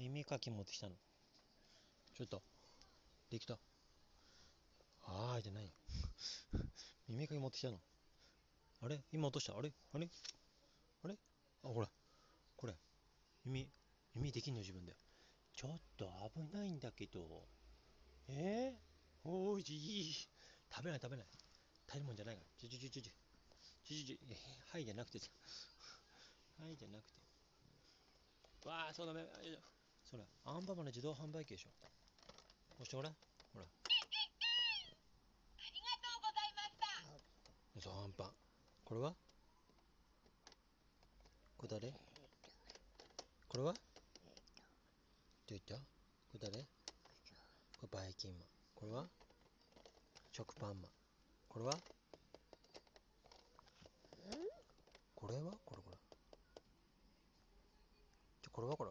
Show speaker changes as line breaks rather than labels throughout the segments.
耳かき持ってきたの。ちょっと。できた。あーじゃない。耳かき持ってきたの。あれ？今落とした？あれ？あれ？あれ？あ、ほら。これ。耳、耳できんの？自分で。ちょっと危ないんだけど。えー、おーい、食べない食べない。食べるもんじゃないから。ちょちょちょちょちょ。ちょちょち。はいじゃなくてさ。はいじゃなくて。わあ、そうだめ。それ、アンパンマンの自動販売機でしょ。押してごらん。ほら。そう、アンパン。これは？これ誰？これは？どういった？これ誰？これバイキンマン。これは？食パンマン。これは？これは？これこれ。これはこれ。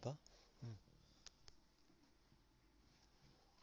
しょ。